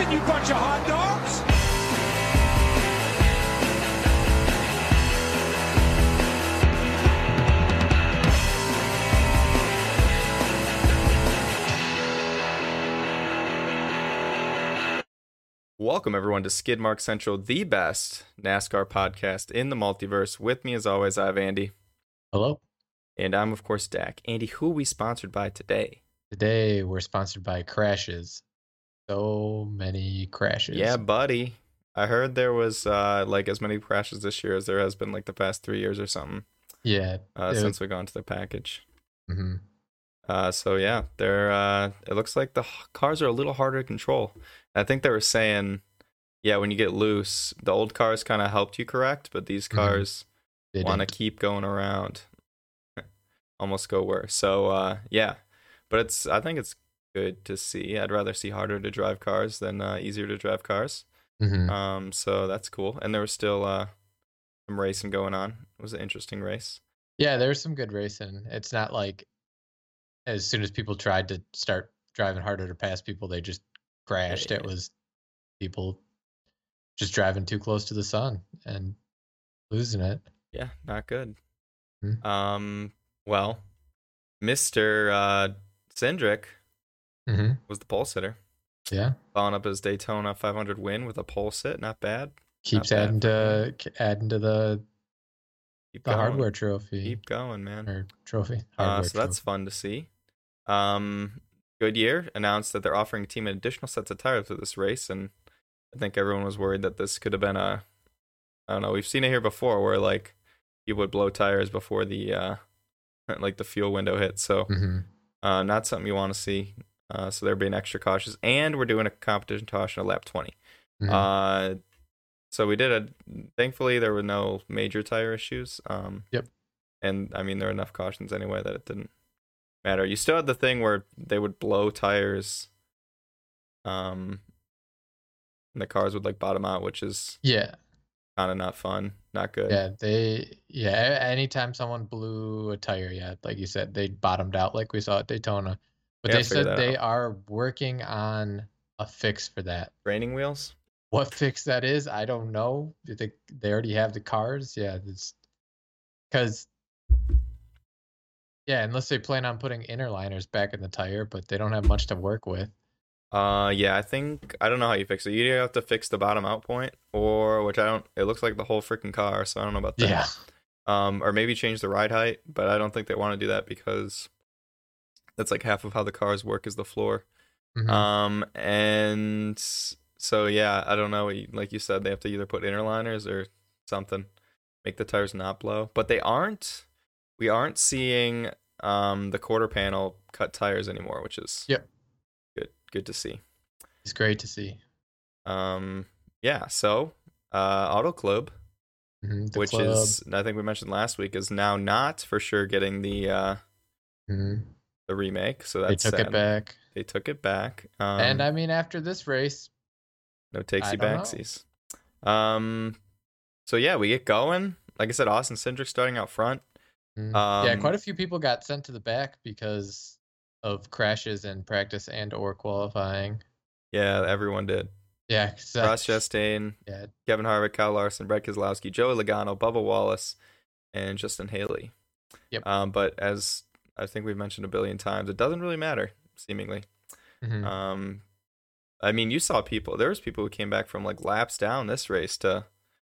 Listen, you bunch of hot dogs! Welcome, everyone, to Skidmark Central, the best NASCAR podcast in the multiverse. With me, as always, I have Andy. Hello. And I'm, of course, Dak. Andy, who are we sponsored by today? Today we're sponsored by Crashes. So many crashes. Yeah, buddy. I heard there was uh, like as many crashes this year as there has been like the past three years or something Yeah. uh, since we got into the package. mhm. Uh, so yeah, they're. Uh, it looks like the cars are a little harder to control. I think they were saying, yeah, when you get loose, the old cars kind of helped you correct, but these Mhm. cars They want to keep going around, almost go worse. So uh, yeah, but it's. I think it's good to see. I'd rather see harder to drive cars than uh, easier to drive cars. Mhm. Um, so that's cool. And there was still uh, some racing going on. It was an interesting race. Yeah, there was some good racing. It's not like as soon as people tried to start driving harder to pass people, they just crashed. It was people just driving too close to the sun and losing it. Yeah, not good. Hmm. Um, well, Mister uh, Cindric hmm was the pole sitter, Yeah. following up his Daytona 500 win with a pole sit. Not bad. Keeps bad adding for to adding to the Keep the going. hardware trophy Keep going, man. or trophy. Uh, Hardware so that's fun to see. Um, Goodyear announced that they're offering a team additional sets of tires for this race, and I think everyone was worried that this could have been a, I don't know, we've seen it here before where like you would blow tires before the uh, like the fuel window hits. So Mhm. uh, not something you want to see. Uh, so they're being extra cautious, and we're doing a competition caution at lap 20. Mhm. Uh, so we did a. Thankfully, there were no major tire issues. Um, Yep. And I mean, there were enough cautions anyway that it didn't matter. You still had the thing where they would blow tires. Um, and the cars would like bottom out, which is yeah. kind of not fun, not good. Yeah, they yeah. Anytime someone blew a tire, yeah, like you said, they bottomed out like we saw at Daytona. But Yeah, they said they out. are working on a fix for that. Training wheels. What fix that is, I don't know. They they already have the cars? Yeah, because yeah, unless they plan on putting inner liners back in the tire, but they don't have much to work with. Uh, yeah, I think I don't know how you fix it. You either have to fix the bottom out point, or which I don't. It looks like the whole freaking car, so I don't know about that. Yeah, um, or maybe change the ride height, but I don't think they want to do that because that's like half of how the cars work is the floor. Mhm. Um, and so yeah, I don't know. Like you said, they have to either put inner liners or something, make the tires not blow. But they aren't. We aren't seeing um the quarter panel cut tires anymore, which is Yep. good. Good to see. it's great to see. Um, yeah. So, uh, Auto Club Mhm, which club, is I think we mentioned last week is now not for sure getting the uh mhm, the remake. So that's they took sad. it back. They took it back. Um, and I mean, after this race, no takesy I don't know. backsies. Um, so yeah, we get going. Like I said, Austin Cindric starting out front. Mm. yeah, Um, quite a few people got sent to the back because of crashes in practice and or qualifying. Yeah, everyone did. Yeah, uh, Ross Chastain, yeah, Kevin Harvick, Kyle Larson, Brad Keselowski, Joey Logano, Bubba Wallace, and Justin Haley. Yep. Um, but as I think we've mentioned a billion times, it doesn't really matter, seemingly. mhm. Um, I mean, you saw people. There was people who came back from like laps down this race to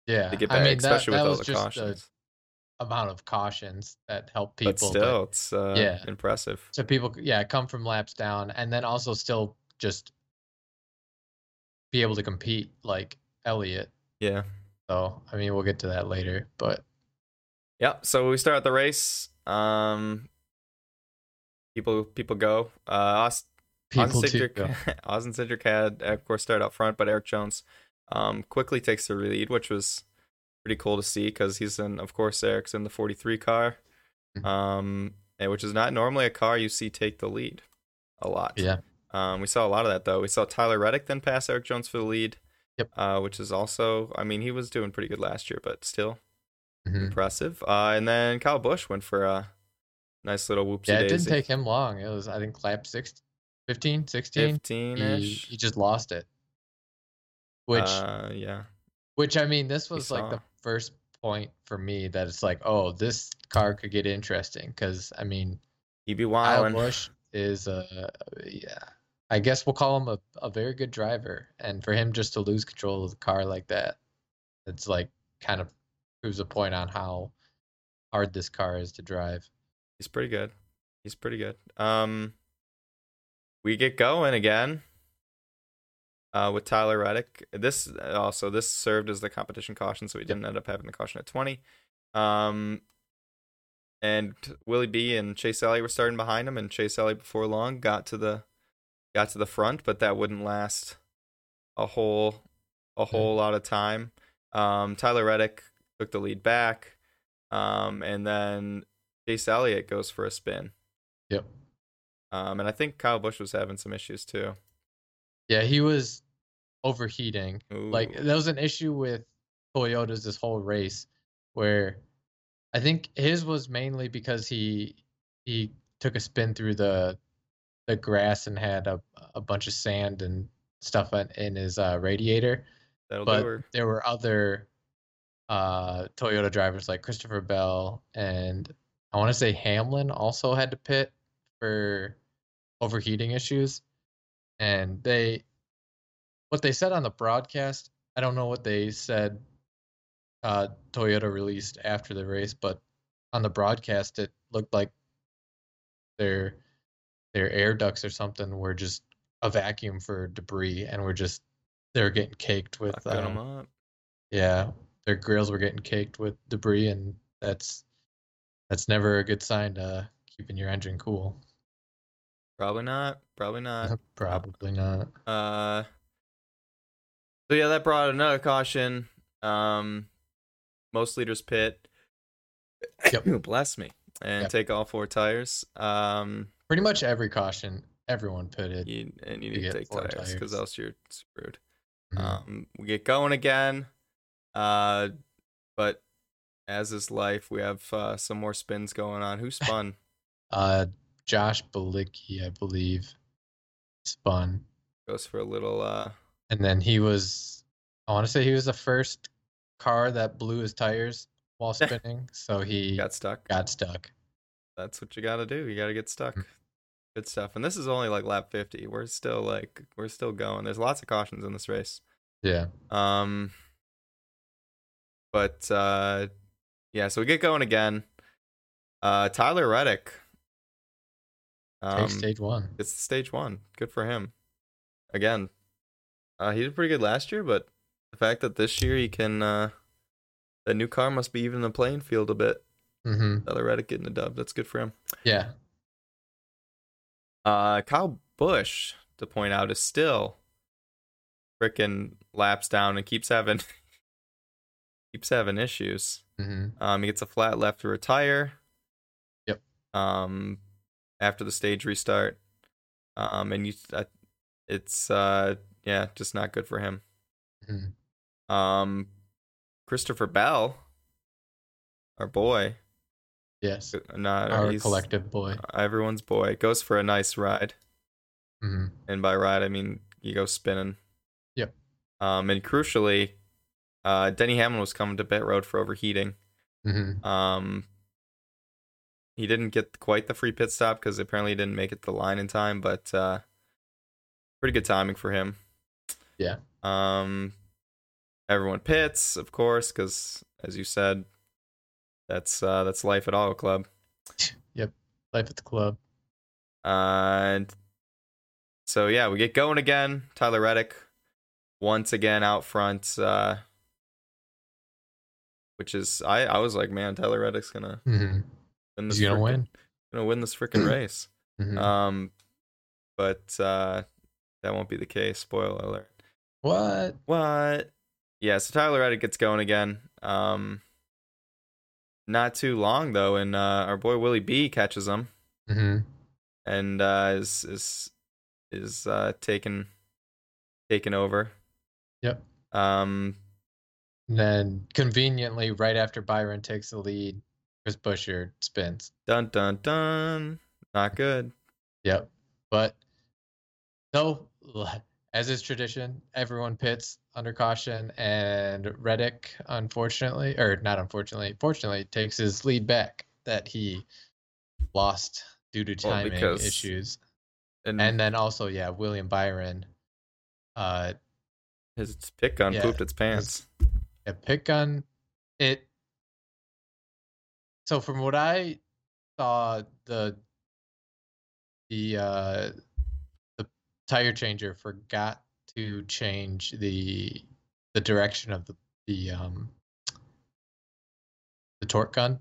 yeah. to get back, I mean, especially that with all was the just cautions. the amount of cautions that help people. but still, it's uh, yeah. impressive. so people, yeah, come from laps down, and then also still just be able to compete like Elliott. Yeah, So I mean, we'll get to that later, but yeah. So we start the race. Um, people people go. Uh, Aust- people Austin Cedric, Cindric, Austin Cindric had of course started out front, but Erik Jones um quickly takes the lead, which was pretty cool to see because he's in, of course, Erik's in the 43 car, Mhm. um, which is not normally a car you see take the lead a lot. Yeah. Um, we saw a lot of that though. We saw Tyler Reddick then pass Erik Jones for the lead. Yep. Uh, which is also, I mean, he was doing pretty good last year, but still Mhm. impressive. Uh, and then Kyle Busch went for a nice little whoopsie Yeah, it daisy. didn't take him long. It was, I think, lap six, 15, 16. 15 He, he just lost it. which uh, yeah, which I mean, this was like the first point for me that it's like, oh, this car could get interesting because I mean, he'd be wild. Kyle. Busch is a yeah, I guess we'll call him a, a very good driver, and for him just to lose control of the car like that, it's like kind of proves a point on how hard this car is to drive. He's pretty good. He's pretty good. Um, we get going again. Uh, with Tyler Reddick. This also this served as the competition caution, so we didn't end up having the caution at twenty. Um, and Willie B and Chase Elliott were starting behind him, and Chase Elliott before long got to the got to the front, but that wouldn't last a whole a whole lot of time. Um, Tyler Reddick took the lead back, um, and then Chase Elliott goes for a spin. Yep. Um, and I think Kyle Busch was having some issues too. Yeah, he was overheating. Like Ooh. that was an issue with Toyotas this whole race, where I think his was mainly because he he took a spin through the the grass and had a a bunch of sand and stuff in, in his uh, radiator. that'll But do her. there were other uh, Toyota drivers like Christopher Bell and I want to say Hamlin also had to pit for overheating issues. And they, what they said on the broadcast, I don't know what they said uh, Toyota released after the race, but on the broadcast, it looked like their their air ducts or something were just a vacuum for debris and were just they were getting caked with um, up. yeah, their grills were getting caked with debris, and that's that's never a good sign to keeping your engine cool. Probably not. Probably not. Probably not. Uh. So yeah, that brought another caution. Um, most leaders pit. Yep. Bless me. And Yep. take all four tires. Um, Pretty much every caution, everyone pitted. you and you need to get take tires because else you're screwed. Mhm. Um, we get going again. Uh, but as is life, we have uh, some more spins going on. Who spun? Uh, Josh Bilicki, I believe, spun, Goes for a little. Uh, and then he was. I want to say he was the first car that blew his tires while spinning, so he got stuck. got stuck. That's what you got to do. You got to get stuck. Mm. Good stuff. And this is only like lap 50. We're still like we're still going. There's lots of cautions in this race. Yeah. Um but uh yeah, so we get going again. Uh Tyler Reddick. Take Um stage one. it's stage 1. Good for him. Again. Uh he did pretty good last year, but the fact that this year he can uh the new car must be even the playing field a bit. Mm-hmm. Tyler Reddick getting a dub. That's good for him. Yeah. Uh, Kyle Busch, to point out, is still freaking laps down and keeps having keeps having issues. Mm-hmm. Um, he gets a flat left to retire. Yep. Um, after the stage restart. Um, and you, uh, it's uh, yeah, just not good for him. Mhm. Um, Christopher Bell, our boy, Yes. not Our collective boy. everyone's boy, goes for a nice ride. Mm-hmm. and by ride I mean you go spinning. Yep. Um, and crucially, uh, Denny Hamlin was coming to pit road for overheating. Mm-hmm. Um, he didn't get quite the free pit stop because apparently he didn't make it to the line in time, but uh, pretty good timing for him. Yeah. Um, everyone pits, of course, because as you said, that's uh, that's life at Auto Club. Yep, life at the club. and so yeah, we get going again. Tyler Reddick once again out front, uh, which is I I was like, man, Tyler Reddick's gonna Mm-hmm. win this. He's gonna frickin- win. Gonna win this freaking race. Mhm. Um, but uh, that won't be the case. Spoiler alert. what? What? Yeah, so Tyler Reddick gets going again. Um, not too long though, and uh, our boy Willie B catches him. Mm-hmm. and uh, is is is uh, taken taken over. Yep. Um, And then conveniently, right after Byron takes the lead, Chris Buescher spins. dun dun dun. Not good. Yep. But so as is tradition, everyone pits under caution, and Reddick, unfortunately, or not unfortunately, fortunately, takes his lead back that he lost due to Well, timing because- issues. And, And then also, yeah, William Byron, uh, his pick gun yeah, pooped its pants. A pick gun. It. So from what I saw, the the uh, the tire changer forgot to change the the direction of the the um the torque gun,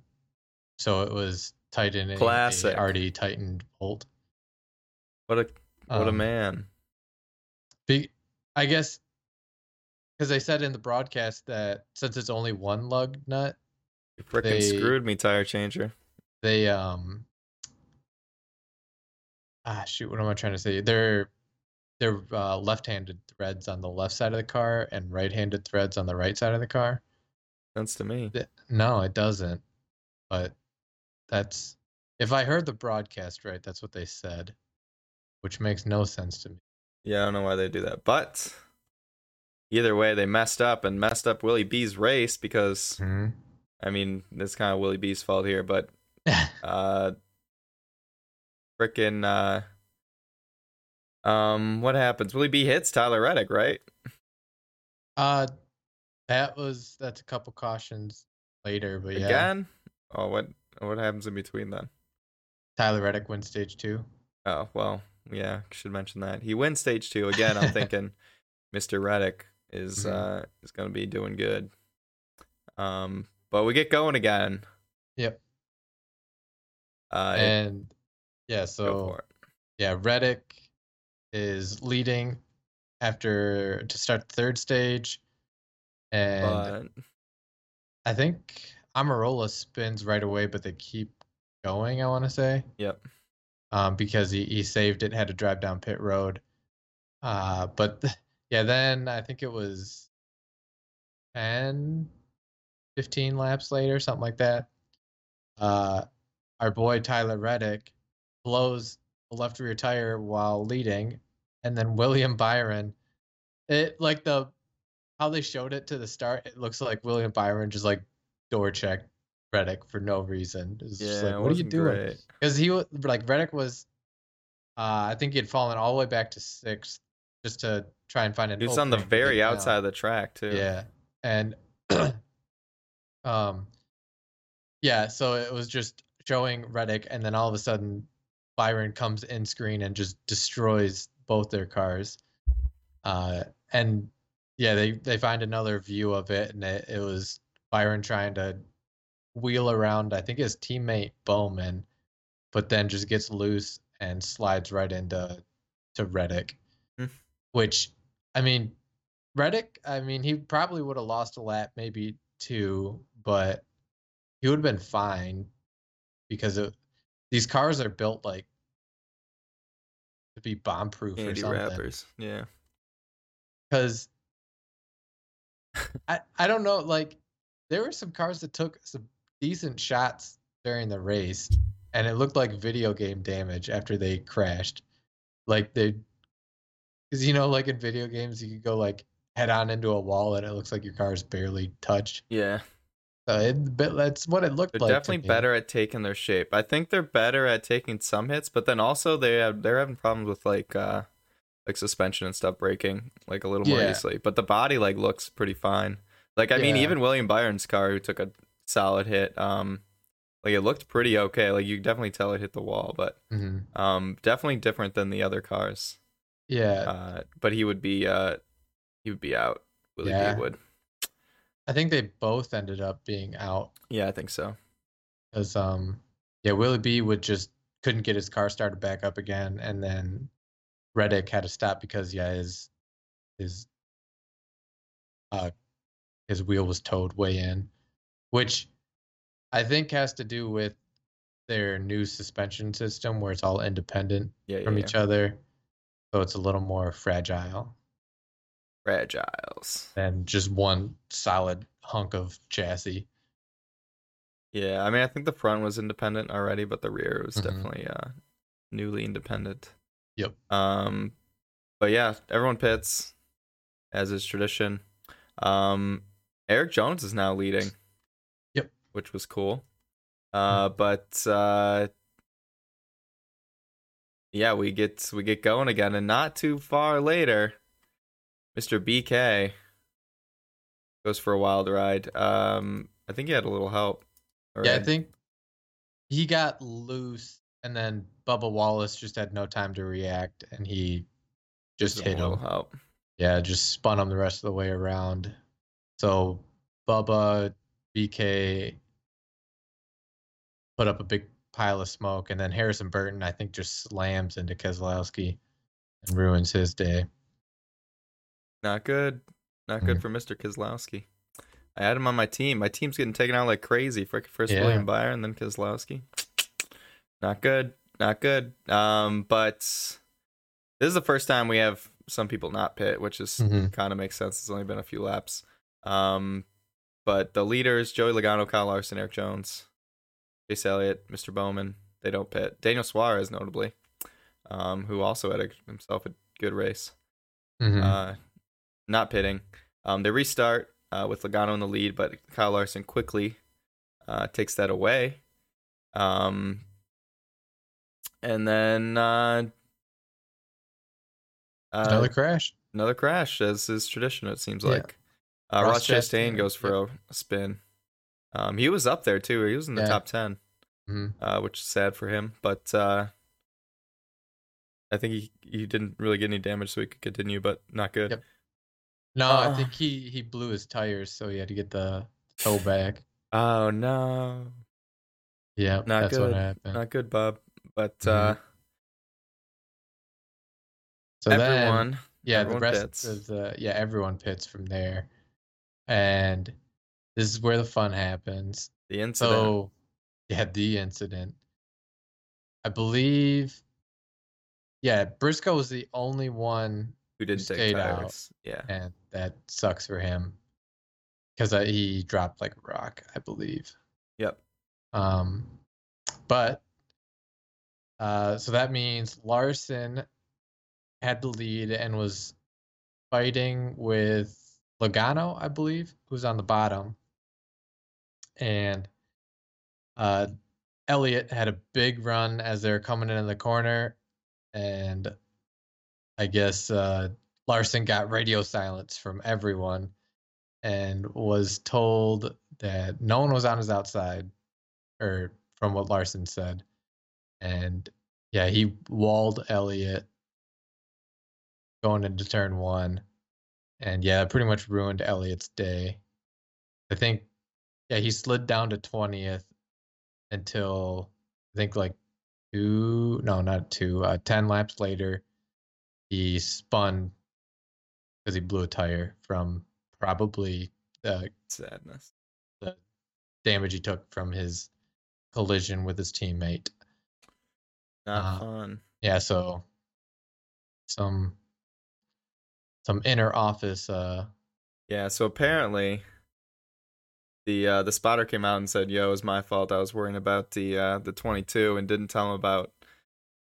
so it was tightening Classic. a already tightened bolt. What a what a Um, man. Be, I guess because they said in the broadcast that since it's only one lug nut, You freaking they- screwed me, tire changer. they um ah shoot, what am I trying to say? They're they're uh, left-handed threads on the left side of the car and right-handed threads on the right side of the car. Sense to me. No, it doesn't. But that's if I heard the broadcast right, that's what they said, which makes no sense to me. Yeah, I don't know why they do that. But either way, they messed up and messed up Willie B's race because I mean, it's kind of Willie B's fault here, but uh freaking uh um what happens? Willie B hits Tyler Reddick, right? uh, that was that's a couple cautions later, but yeah, Again? Oh, what what happens in between then? Tyler Reddick wins stage two. Oh, well, yeah, should mention that. He wins stage 2 again. I'm thinking Mr. Reddick is Mhm. uh is going to be doing good. Um but we get going again. Yep. Uh and yeah, so yeah, Reddick is leading after to start the third stage, and But I think Almirola spins right away, but they keep going. I want to say, yep. um, because he, he saved it, had to drive down pit road. Uh, but yeah, then I think it was 10, 15 laps later, something like that. Uh, our boy Tyler Reddick blows the left rear tire while leading, and then William Byron, it like the how they showed it to the start, it looks like William Byron just like door checked Reddick for no reason. It's Yeah, just like, what are you doing? because he was like Reddick was uh I think he had fallen all the way back to sixth just to try and find He was on the opening to get very outside of the track too. yeah and um yeah so it was just showing Reddick and then all of a sudden Byron comes in screen and just destroys both their cars uh and yeah they they find another view of it and it, it was Byron trying to wheel around I think his teammate Bowman but then just gets loose and slides right into to Reddick, Hmm. which I mean, Reddick. I mean, he probably would have lost a lap, maybe two, but he would have been fine because it, these cars are built like to be bomb proof or something. rappers. Yeah. Because I I don't know, like there were some cars that took some decent shots during the race, and it looked like video game damage after they crashed. Like they, because you know, like in video games, you could go like head on into a wall and it looks like your car is barely touched. Yeah. So it, but that's what it looked They're like. definitely better at taking their shape. I think they're better at taking some hits, but then also they have they're having problems with like uh like suspension and stuff breaking like a little more Yeah. easily. But the body like looks pretty fine. Like I mean, even William Byron's car who took a solid hit, um, like it looked pretty okay. Like you definitely tell it hit the wall, but Mhm. um, definitely different than the other cars. Yeah, Uh, but he would be uh, he would be out. Willie Yeah. B would. I think they both ended up being out Yeah, I think so. because um yeah Willie B would just couldn't get his car started back up again, and then Reddick had to stop because yeah his his uh his wheel was towed way in, which I think has to do with their new suspension system where it's all independent Yeah, yeah, from yeah. each other, so it's a little more fragile Fragiles. than just one solid hunk of chassis. Yeah, I mean, I think the front was independent already, but the rear was Mhm. definitely uh, newly independent. Yep. Um, but yeah, everyone pits as is tradition. Um, Erik Jones is now leading. Yep. Which was cool. Uh, but uh, yeah, we get we get going again, and not too far later, Mr. BK goes for a wild ride. Um, I think he had a little help. Yeah, I think he got loose, and then Bubba Wallace just had no time to react, and he just hit him. help. Yeah, just spun him the rest of the way around. So Bubba, BK put up a big pile of smoke, and then Harrison Burton, I think, just slams into Keselowski and ruins his day. Not good. Not good Mhm. for Mr. Keselowski. I had him on my team. My team's getting taken out like crazy. Frick- First Yeah. William Byron, then Keselowski. Not good. Not good. Um, but this is the first time we have some people not pit, which is Mhm. kind of makes sense. It's only been a few laps. Um, but the leaders: Joey Logano, Kyle Larson, Erik Jones, Chase Elliott, Mr. Bowman. They don't pit. Daniel Suarez, notably, um, who also had a, himself a good race Mhm. uh, not pitting. Um, they restart uh, with Logano in the lead, but Kyle Larson quickly uh, takes that away. Um, and then uh, uh, Another crash. another crash, as is tradition. It seems Yeah. like uh, Ross Ross Chastain Chastain, goes for a, a spin. Um, he was up there too. He was in the Yeah. top ten, Mhm. uh, which is sad for him. But uh, I think he he didn't really get any damage, so he could continue, but not good. Yep. No, I Uh. think he he blew his tires, so he had to get the toe back. Oh no, Yeah, Not that's good. what happened. not good, Bob. But Mhm. uh, so then, everyone, yeah, everyone the rest pits. of the yeah, everyone pits from there, and this is where the fun happens. the incident. So, yeah, the incident. I believe. Yeah, Briscoe was the only one, who didn't take out. tires? Yeah, and that sucks for him because he dropped like a rock, I believe. yep. Um, but uh, so that means Larson had the lead and was fighting with Logano, I believe, who's on the bottom, and uh, had a big run as they're coming in the corner, and I guess uh, Larson got radio silence from everyone and was told that no one was on his outside, or from what Larson said. And yeah, he walled Elliott going into turn one. And yeah, pretty much ruined Elliott's day. I think, yeah, he slid down to 20th until I think like two, no, not two, uh, 10 laps later, he spun because he blew a tire from probably the Sadness. the damage he took from his collision with his teammate. Not Uh, fun. Yeah, so some some inner office uh Yeah. So apparently, the uh, the spotter came out and said, "Yo, it was my fault. I was worrying about the uh, the 22 and didn't tell him about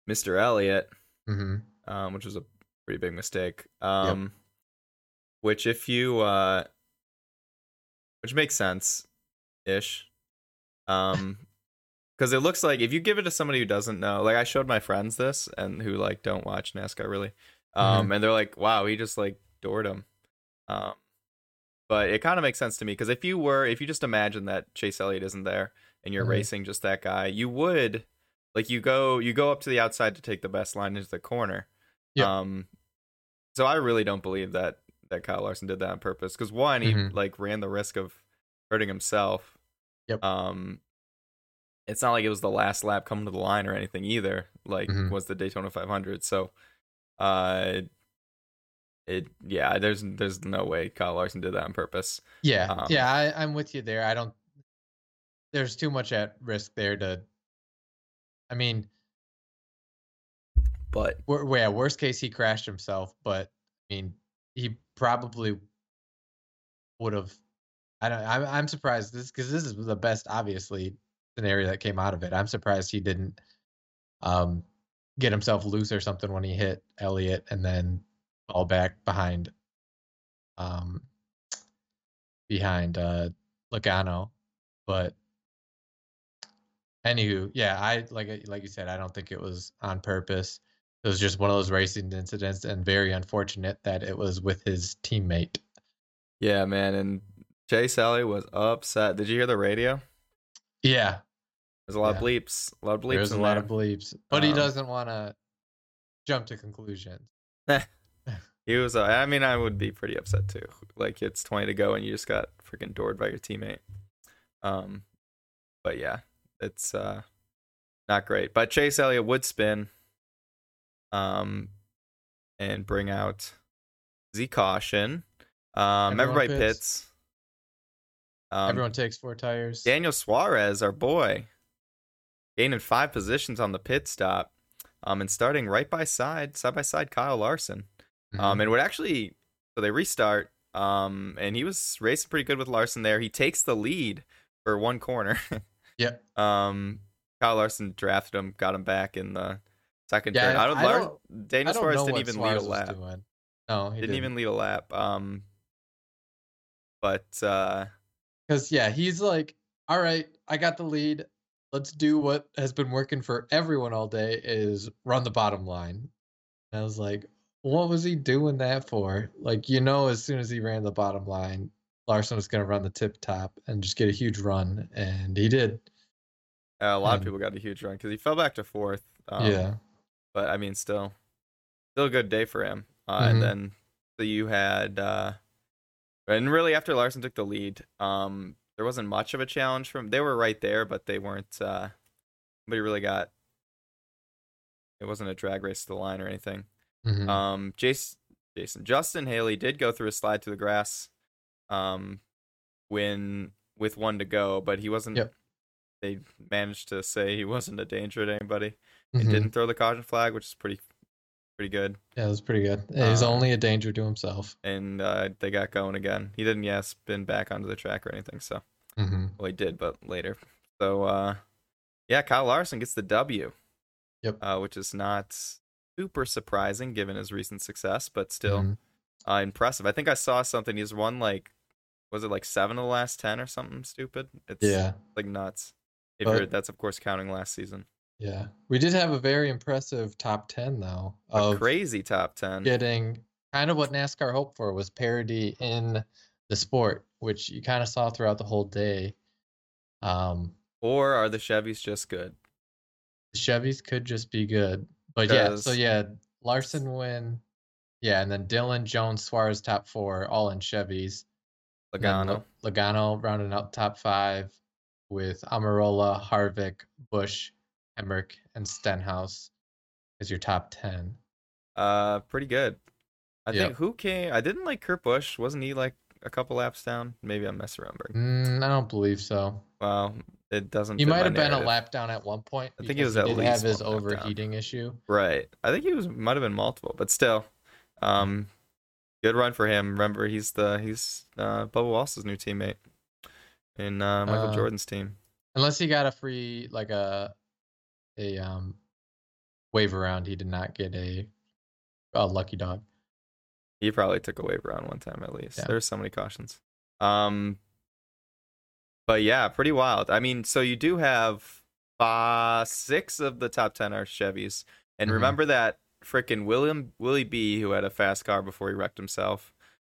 Mr. Elliott." mhm, um, which was a pretty big mistake. Um, which if you, uh, which makes sense, ish. Um, because it looks like if you give it to somebody who doesn't know, like I showed my friends this and who like don't watch NASCAR really, um, and they're like, wow, he just like doored him. Um, but it kind of makes sense to me because if you were, if you just imagine that Chase Elliott isn't there and you're Mhm. racing just that guy, you would like you go you go up to the outside to take the best line into the corner. Yep. Um, so I really don't believe that that Kyle Larson did that on purpose because one, he Mhm. like ran the risk of hurting himself. Yep. Um, it's not like it was the last lap coming to the line or anything either. Like Mhm. was the Daytona 500. So, uh, it yeah, there's there's no way Kyle Larson did that on purpose. yeah, Um, yeah, I, I'm with you there. I don't there's too much at risk there to I mean, But wor- yeah, worst case he crashed himself, but I mean, he probably would have I don't I'm I'm surprised this cuz this is the best obviously scenario that came out of it. I'm surprised he didn't um get himself loose or something when he hit Elliott and then fall back behind um behind uh Logano. But anywho, yeah, I like I- like you said, I don't think it was on purpose. It was just one of those racing incidents and very unfortunate that it was with his teammate. Yeah, man. And Jay Sally was upset. Did you hear the radio? Yeah, There's a lot Yeah. of bleeps. A lot of bleeps. there's a in lot of bleeps, but he Um, doesn't want to jump to conclusions. He was. Uh, I mean, I would be pretty upset too. Like it's 20 to go and you just got freaking doored by your teammate. Um, but yeah, it's uh not great. But Chase Elliott would spin, um, and bring out Z caution. Um, Everyone everybody pits. pits. Um, Everyone takes four tires. Daniel Suarez, our boy, gaining five positions on the pit stop, um, and starting right by side, side by side, Kyle Larson. Mhm. Um, and would actually, so they restart. Um, and he was racing pretty good with Larson there. He takes the lead for one corner. Yep. Um, Kyle Larson drafted him, got him back in the second Yeah, turn. I don't, I Lar- don't- Daniel Suarez didn't even Suarez lead a lap. doing. No, he Didn't, didn't, even lead a lap. Um, but uh, Because yeah, he's like, all right, I got the lead. Let's do what has been working for everyone all day is run the bottom line. And I was like, what was he doing that for? Like, you know, as soon as he ran the bottom line, Larson was going to run the tip top and just get a huge run, and he did. a lot of people got a huge run because he fell back to fourth. Um, yeah, but I mean, still, still a good day for him. Uh, Mhm. And then so you had, uh, and really after Larson took the lead, um, there wasn't much of a challenge from. They were right there, but they weren't. Uh, nobody really got. It wasn't a drag race to the line or anything. Mhm. Um, Jason, Jason, Justin Haley did go through a slide to the grass, um, when with one to go, but he wasn't. Yep. They managed to say he wasn't a danger to anybody. He Mhm. didn't throw the caution flag, which is pretty, pretty good. Yeah, it was pretty good. He's Uh, only a danger to himself. And uh, they got going again. He didn't, yeah, spin back onto the track or anything. So, hmm well, he did, but later. So, uh, yeah, Kyle Larson gets the W. Yep. Uh, which is not super surprising given his recent success, but still Mhm. uh, impressive. I think I saw something. He's won like, was it like seven of the last ten or something stupid? It's Yeah, like nuts. If But- you're, that's of course counting last season. yeah. We did have a very impressive top ten though. A crazy top ten. getting kind of what NASCAR hoped for was parity in the sport, which you kind of saw throughout the whole day. Um, Or are the Chevys just good? the Chevys could just be good, but yeah. So yeah, Larson win, yeah, and then Dillon Jones Suarez top four, all in Chevys. Logano. Logano rounding out top five with Almirola, Harvick, Busch, Emmerich, and Stenhouse as your top ten. Uh, pretty good. I Yep. think who came? I didn't like Kurt Busch. Wasn't he like a couple laps down? Maybe I'm misremembering. Mm, I don't believe so. Well, it doesn't. He might have been a lap down at one point. I think he was at did least have his down. overheating issue. Right. I think he was might have been multiple, but still, um, good run for him. Remember, he's the he's uh Bubba Wallace's new teammate in uh, Michael Uh, Jordan's team. Unless he got a free like a a um wave around, he did not get a, a lucky dog. He probably took a wave around one time at least. Yeah. There's so many cautions. Um, but yeah, pretty wild. I mean, so you do have uh six of the top ten are Chevys, and Mhm. remember that freaking William Willie B who had a fast car before he wrecked himself.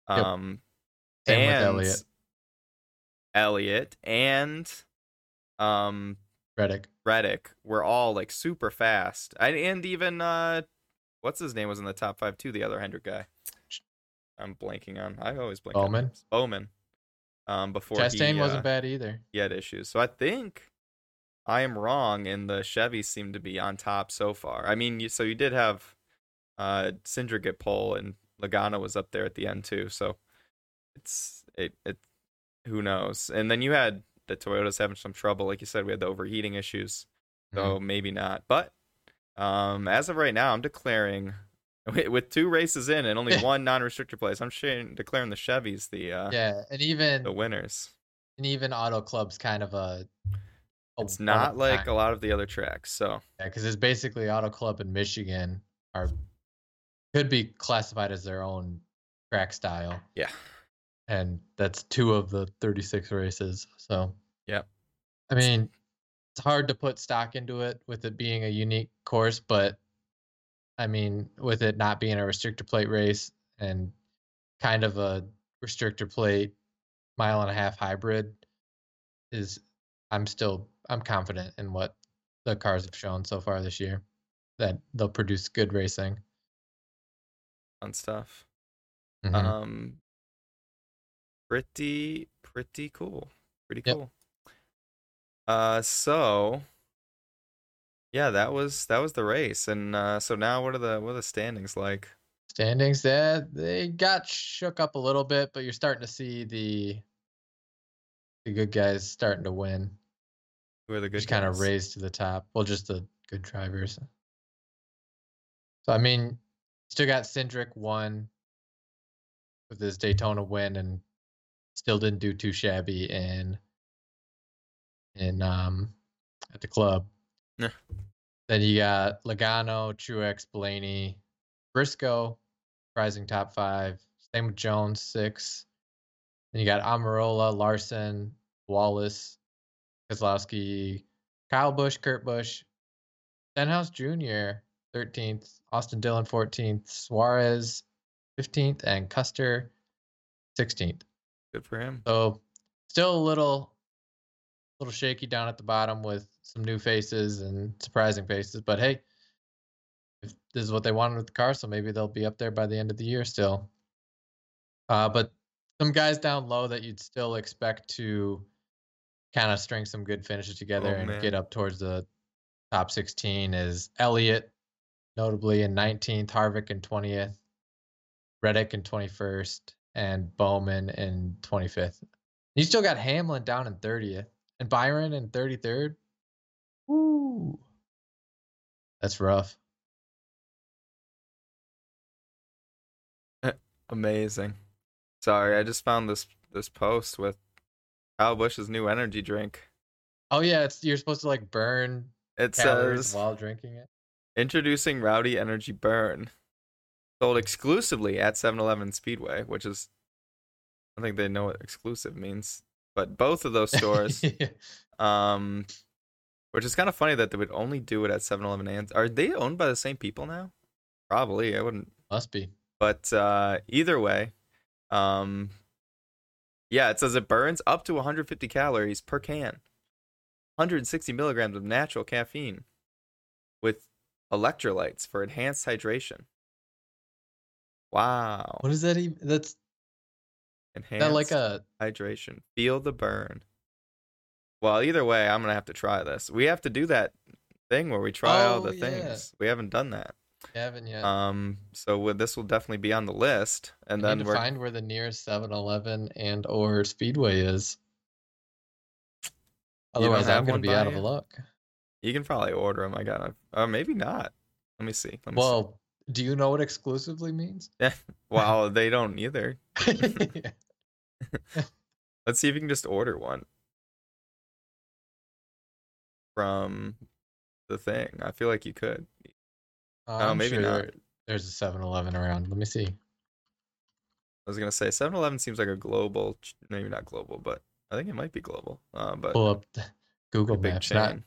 Yep. Um, with and Elliot. Elliott and um Reddick. Reddick were all like super fast. And, and even uh what's his name was in the top five too, the other Hendrick guy. I'm blanking on. I always blank on Bowman? names. Bowman. Um before Chastain he, wasn't uh, bad either. he had issues. So I think I am wrong and the Chevys seem to be on top so far. I mean you so you did have uh Cindric get pole and Logano was up there at the end too. So it's it it who knows. And then you had the Toyotas having some trouble. Like you said, we had the overheating issues. Mm-hmm. Maybe not. But um, as of right now, I'm declaring with two races in and only one non-restricted place. I'm sharing, declaring the Chevys the uh, Yeah, and even the winners. and even Auto Club's kind of a. a It's not like kind. a lot of the other tracks. So Yeah, because it's basically Auto Club in Michigan are could be classified as their own track style. Yeah. And that's two of the 36 races. So, yeah, I mean, it's hard to put stock into it with it being a unique course, but I mean, with it not being a restrictor plate race and kind of a restrictor plate mile and a half hybrid is I'm still I'm confident in what the cars have shown so far this year that they'll produce good racing. Fun stuff. Mhm. Um, pretty pretty cool. Pretty Yep. cool. Uh, so yeah, that was that was the race, and uh, so now what are the what are the standings like? Standings there, they got shook up a little bit, but you're starting to see the the good guys starting to win. Who are the good just kind of raised to the top. Well, just the good drivers. So I mean, still got Cindric one with his Daytona win, and still didn't do too shabby in in um at the club. Yeah. Then you got Logano, Truex, Blaney, Briscoe, rising top five. Same with Jones, six. Then you got Almirola, Larson, Wallace, Keselowski, Kyle Busch, Kurt Busch, Stenhouse Jr., 13th, Austin Dillon, 14th, Suarez, 15th, and Custer, 16th. Good for him. So still a little, little shaky down at the bottom with some new faces and surprising faces. But hey, if this is what they wanted with the car, so maybe they'll be up there by the end of the year still. Uh, but some guys down low that you'd still expect to kind of string some good finishes together Oh, and man. get up towards the top 16 is Elliott, notably in 19th, Harvick in 20th, Reddick in 21st, and Bowman in 25th. You still got Hamlin down in 30th and Byron in 33rd. Woo. That's rough. Eh, amazing. Sorry, I just found this this post with Kyle Busch's new energy drink. Oh yeah, it's you're supposed to like burn It calories says while drinking it. introducing Rowdy Energy Burn. Sold exclusively at 7-Eleven Speedway, which is I think they know what exclusive means. But both of those stores, um which is kind of funny that they would only do it at 7-Eleven and are they owned by the same people now? Probably. I wouldn't Must be. But uh, either way, um, yeah, it says it burns up to 150 calories per can, 160 milligrams of natural caffeine, with electrolytes for enhanced hydration. Wow, What is that even? That's enhanced that like a hydration. Feel the burn. Well, either way, I'm gonna have to try this. We have to do that thing where we try all Oh, the yeah. things. We haven't done that. We haven't yet. Um, so with, this will definitely be on the list, and I then we're find where the nearest 7-Eleven and or Speedway is. Otherwise, I'm gonna be out of you? luck. You can probably order them. I got. Or maybe not. Let me see. Let me Well, do you know what exclusively means? see. Wow, they don't either. Let's see if you can just order one from the thing. I feel like you could. Uh, I'm maybe sure not. there- there's a 7-Eleven around. Let me see. I was gonna say 7-Eleven seems like a global, maybe not global, but I think it might be global. Uh, but Pull up Google Maps, not,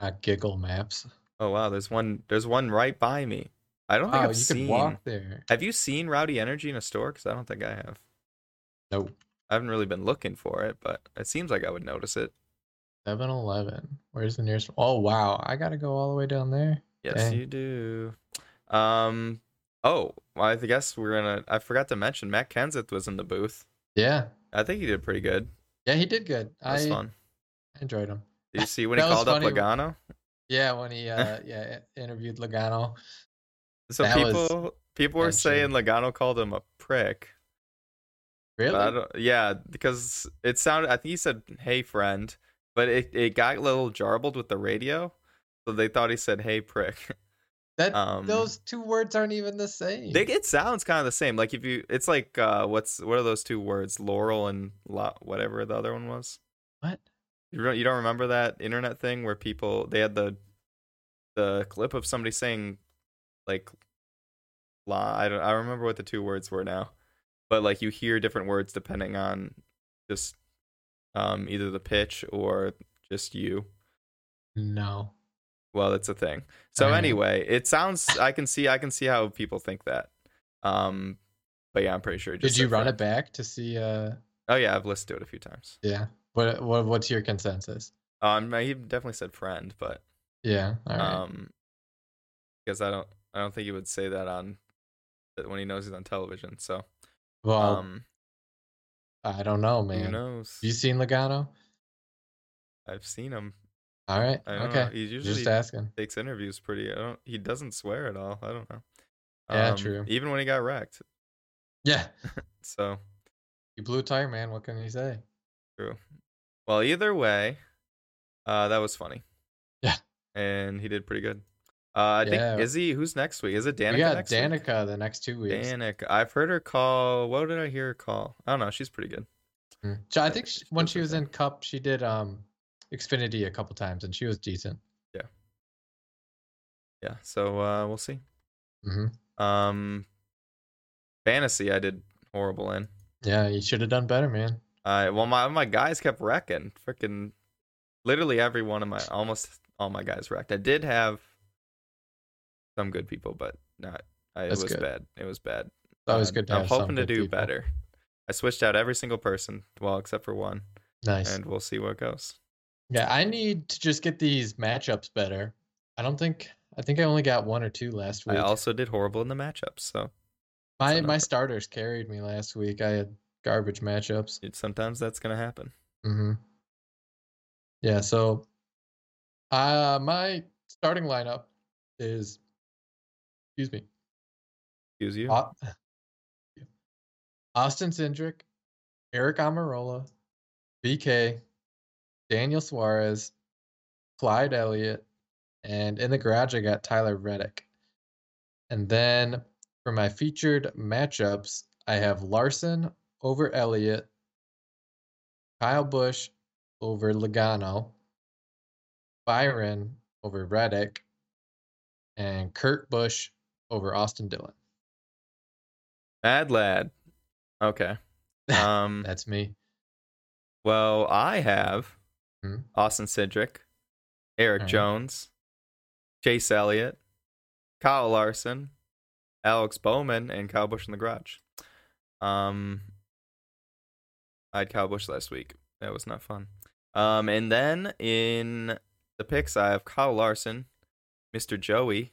not Giggle Maps. Oh wow, there's one. There's one right by me. I don't think Wow, I've you seen. could walk there. Have you seen Rowdy Energy in a store? Because I don't think I have. Nope. I haven't really been looking for it, but it seems like I would notice it. 7-Eleven. Where's the nearest? Oh wow, I gotta go all the way down there. Yes, Dang. you do. Um. Oh, well, I guess we're gonna. I forgot to mention Matt Kenseth was in the booth. Yeah, I think he did pretty good. yeah, he did good. That was I fun. I enjoyed him. Did you see when he called up funny. Logano? Yeah, when he uh yeah interviewed Logano. So That people people were saying. Logano called him a prick. Really? But I don't, yeah, because it sounded. I think he said "Hey friend," but it it got a little jarbled with the radio, so they thought he said "Hey prick." that um, those two words aren't even the same. They, it sounds kind of the same. Like if you, it's like uh, what's what are those two words? Laurel and la, whatever the other one was. what? You don't, you don't remember that internet thing where people they had the the clip of somebody saying like lie. I don't. I remember what the two words were now, but like you hear different words depending on just um either the pitch or just you. No. Well, that's a thing. So Alright. anyway, it sounds. I can see. I can see how people think that. Um, but yeah, I'm pretty sure. it just Did you run friend. it back to see? Uh, Oh yeah, I've listened to it a few times. yeah. What what what's your consensus? Um, he definitely said friend, but Yeah. Right. um, because I don't. I don't think he would say that on that when he knows he's on television. So well, um, I don't know, man. who knows? You seen Logano? I've seen him. All right. Okay. know. He usually Just asking. takes interviews pretty. I don't. He doesn't swear at all. I don't know. Yeah, Um, true. Even when he got wrecked. Yeah. So You blew a tire, man. What can you say? true. Well, either way, uh, that was funny. Yeah. And he did pretty good. Uh, I Yeah. think is he? Who's next week? Is it Danica we got next week? Danica the next two weeks. Danica. I've heard her call. What did I hear her call? I don't know. She's pretty good. Mm. So I think she, when she was in Cup, she did um Xfinity a couple times, and she was decent. Yeah. Yeah. So uh, we'll see. hmm Um, fantasy. I did horrible in. Yeah, you should have done better, man. I well, my my guys kept wrecking. Freaking, literally every one of my almost all my guys wrecked. I did have some good people, but not. I, it That's was good. bad. It was bad. That always Uh, good to I'm hoping to do people. better. I switched out every single person, well, except for one, Nice. and we'll see what goes. Yeah, I need to just get these matchups better. I don't think I think I only got one or two last week. I also did horrible in the matchups, so my my starters carried me last week. I had garbage matchups. it, sometimes that's gonna happen. hmm Yeah, so uh my starting lineup is excuse me. Excuse you. Au- Austin Cindric, Eric Almirola, BK, Daniel Suarez, Clyde Elliott, and in the garage I got Tyler Reddick. And then for my featured matchups, I have Larson over Elliott, Kyle Busch over Logano, Byron over Reddick, and Kurt Busch over Austin Dillon. Mad lad. Okay. Um. That's me. well, I have Hmm. Austin Cindric, Erik Alright. Jones, Chase Elliott, Kyle Larson, Alex Bowman, and Kyle Busch in the garage. Um, I had Kyle Busch last week. That was not fun. Um, and then in the picks, I have Kyle Larson, Mr. Joey,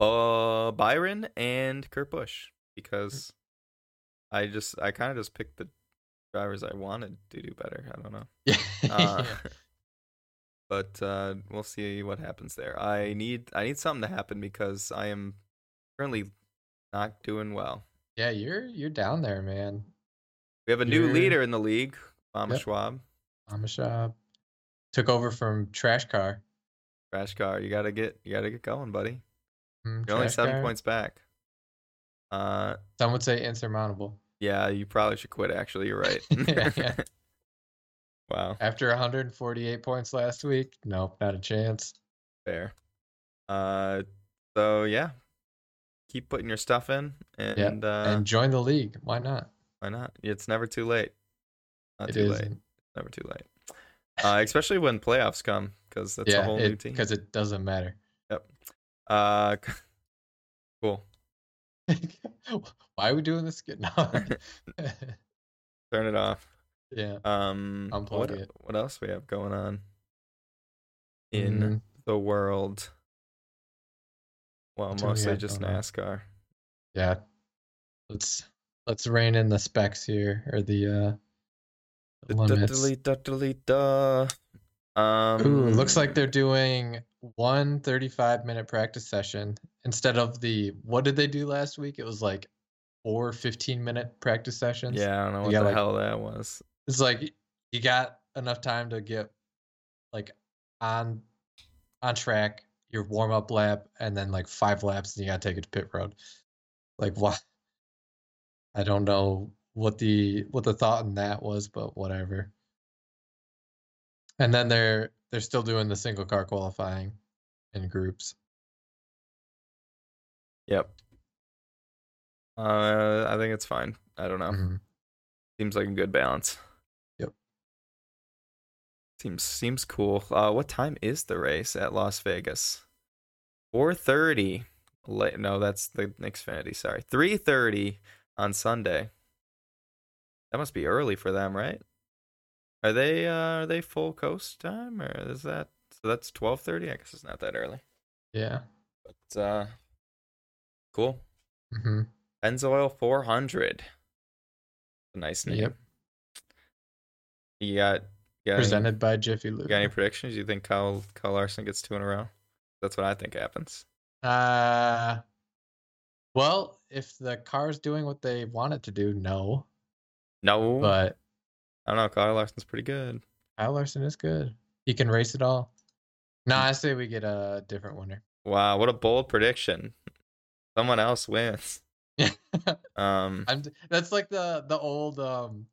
uh, Byron, and Kurt Busch because I just I kind of just picked the drivers I wanted to do better. I don't know. Yeah. Uh, but uh, we'll see what happens there. I need I need something to happen because I am currently not doing well. yeah, you're you're down there, man. We have a new You're- leader in the league, Mama Yep. Schwab. Amashab took over from Trash Car. Trash car, you gotta get you gotta get going, buddy. Mm, You're only seven Car. points back. Uh, Some would say insurmountable. yeah, you probably should quit. Actually, you're right. Yeah, yeah. wow, After 148 points last week, nope, not a chance. fair. Uh, so yeah, keep putting your stuff in, and uh, and join the league. Why not? why not? It's never too late. Not It too is. late. Never too late. Uh, especially when playoffs come, because that's a yeah, whole new team. because it doesn't matter. Uh, cool. Why are we doing this? again? No. Turn it off. yeah. Um, Unplug what, it. what else we have going on in Mm, the world? Well, mostly just going on? NASCAR. yeah. Let's let's rein in the specs here or the uh the limits. Delete, delete, delete, duh. Um, Ooh, looks like they're doing one 35 minute practice session instead of the what did they do last week? It was like four 15 minute practice sessions. Yeah, I don't know what got, the like- hell that was. It's like you got enough time to get like on on track, your warm up lap, and then like five laps, and you gotta take it to pit road. Like what? I don't know what the what the thought in that was, but whatever. And then they're they're still doing the single car qualifying in groups. Yep. Uh, I think it's fine. I don't know. Mhm. Seems like a good balance. Yep. Seems seems cool. Uh, what time is the race at Las Vegas? Four thirty. Late. No, that's the Xfinity. Sorry, three thirty on Sunday. That must be early for them, right? Are they uh, are they full coast time or is that so? That's twelve thirty. I guess it's not that early. Yeah. But uh, cool. hmm Pennzoil 400. Nice name. Yep. You got, you got any, Presented by Jiffy Lube. got any predictions? You think Kyle, Kyle Larson gets two in a row? That's what I think happens. Uh, well, if the car's doing what they want it to do, no. No, But I don't know. Kyle Larson's pretty good. Kyle Larson is good. He can race it all. No, I say we get a different winner. Wow, what a bold prediction. Someone else wins. Um, I'm, that's like the the old um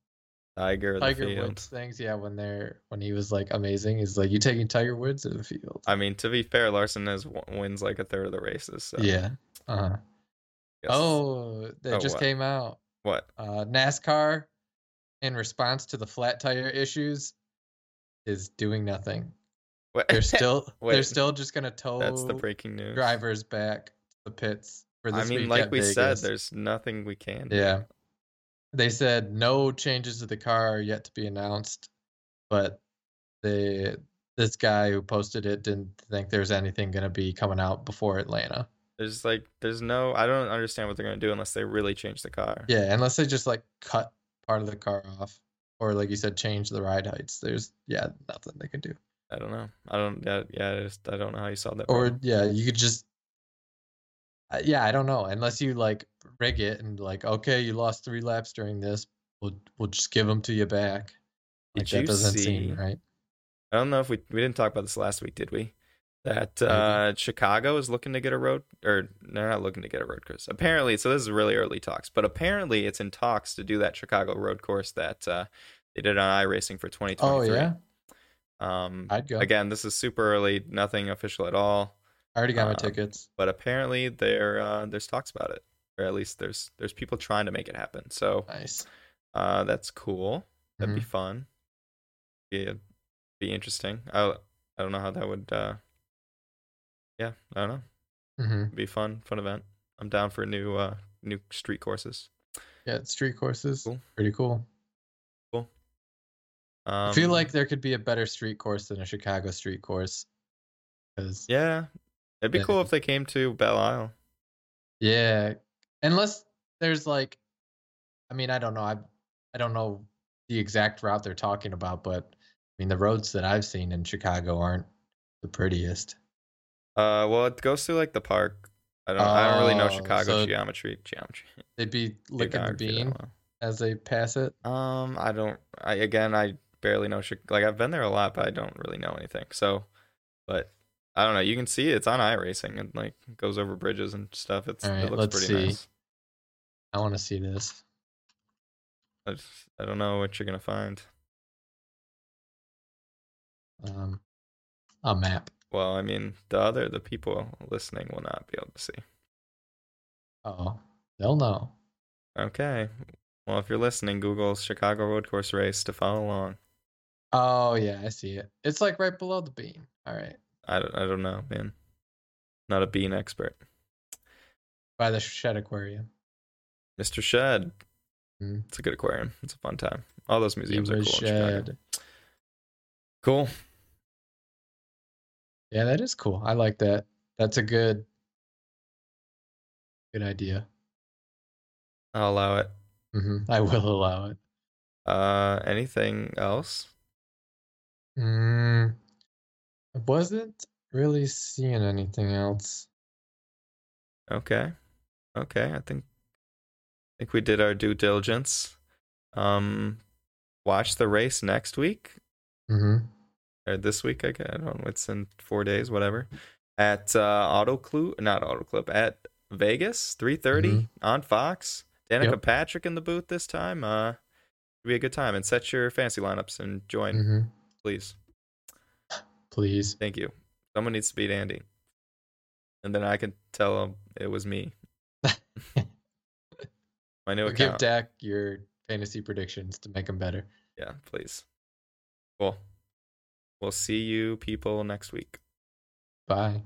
Tiger, Tiger. Woods things. Yeah, when they're when he was like amazing, he's like, "You taking Tiger Woods in the field?" I mean, to be fair, Larson has wins like a third of the races. So yeah. Uh huh. yes. Oh, that Oh, just what? came out. what? Uh, NASCAR, in response to the flat tire issues, is doing nothing. What? They're still they're still just gonna tow That's the breaking news. drivers back to the pits for this I mean, like we said, there's nothing we can. do. Yeah. They said no changes to the car are yet to be announced, but they this guy who posted it didn't think there's anything going to be coming out before Atlanta. There's like, there's no. I don't understand what they're gonna do unless they really change the car. Yeah, unless they just like cut part of the car off or like you said change the ride heights. There's yeah, nothing they can do. I don't know. I don't. Yeah, yeah. I, just, I don't know how you solve that. Or problem. yeah, you could just uh, yeah, I don't know. Unless you like rig it and like okay, you lost 3 laps during this, we'll we'll just give them to you back. Like Did that you doesn't see- seem right. I don't know if we we didn't talk about this last week, did we? That Maybe. uh, Chicago is looking to get a road, or they're not looking to get a road course. Apparently, so this is really early talks, but apparently it's in talks to do that Chicago road course that uh, they did on iRacing for 2023. Oh yeah, Um, I'd go. again, this is super early, nothing official at all. I already got my um, tickets. but apparently there uh, there's talks about it, or at least there's there's people trying to make it happen. So Nice. uh, that's cool. That'd be Mhm. fun. Yeah, be interesting. I I don't know how that would. Uh, yeah, I don't know. hmm It'd be fun, fun event. I'm down for new uh new street courses. Yeah, street courses. Cool. Pretty cool. Um, I feel like there could be a better street course than a Chicago street course. Because yeah, it'd be Yeah. cool if they came to Belle Isle. yeah, unless there's like, I mean, I don't know. I I don't know the exact route they're talking about, but I mean, the roads that I've seen in Chicago aren't the prettiest. Uh, well, it goes through like the park. I don't. I don't really know Oh, Chicago so- geometry. Geometry. They'd be licking the bean as they pass it. Um, I don't. I again, I barely know. Chi- Like I've been there a lot, but I don't really know anything. So, but I don't know. You can see it's on iRacing and like goes over bridges and stuff. It's Alright, it looks let's pretty see. nice. I want to see this. I, just, I don't know what you're gonna find. Um, a map. Well, I mean, the other the people listening will not be able to see. Oh, they'll know. Okay. Well, if you're listening, Google Chicago Road Course race to follow along. Oh yeah, I see it. It's like right below the bean. All right, I don't. I don't know, man. Not a bean expert. by the Shedd Aquarium. Mr. Shedd. Mm. It's a good aquarium. It's a fun time. All those museums are cool Beaver in Chicago. Shedd. Cool. Yeah, that is cool. I like that. That's a good, good idea. I'll allow it. hmm I will allow it. Uh, anything else? Mm, I wasn't really seeing anything else. Okay. Okay. I think I think we did our due diligence. Um, watch the race next week hmm or this week. I guess. I don't know. It's in four days, whatever. At uh, Auto Club, not Auto Club, at Vegas, three Mhm. on Fox. Danica Yep. Patrick in the booth this time. Uh, it'll be a good time. And set your fancy lineups and join, hmm please. Please. Thank you. Someone needs to beat Andy, and then I can tell him it was me. My new Or give account. Dak your fantasy predictions to make him better. Yeah, please. Cool. We'll see you people next week. Bye.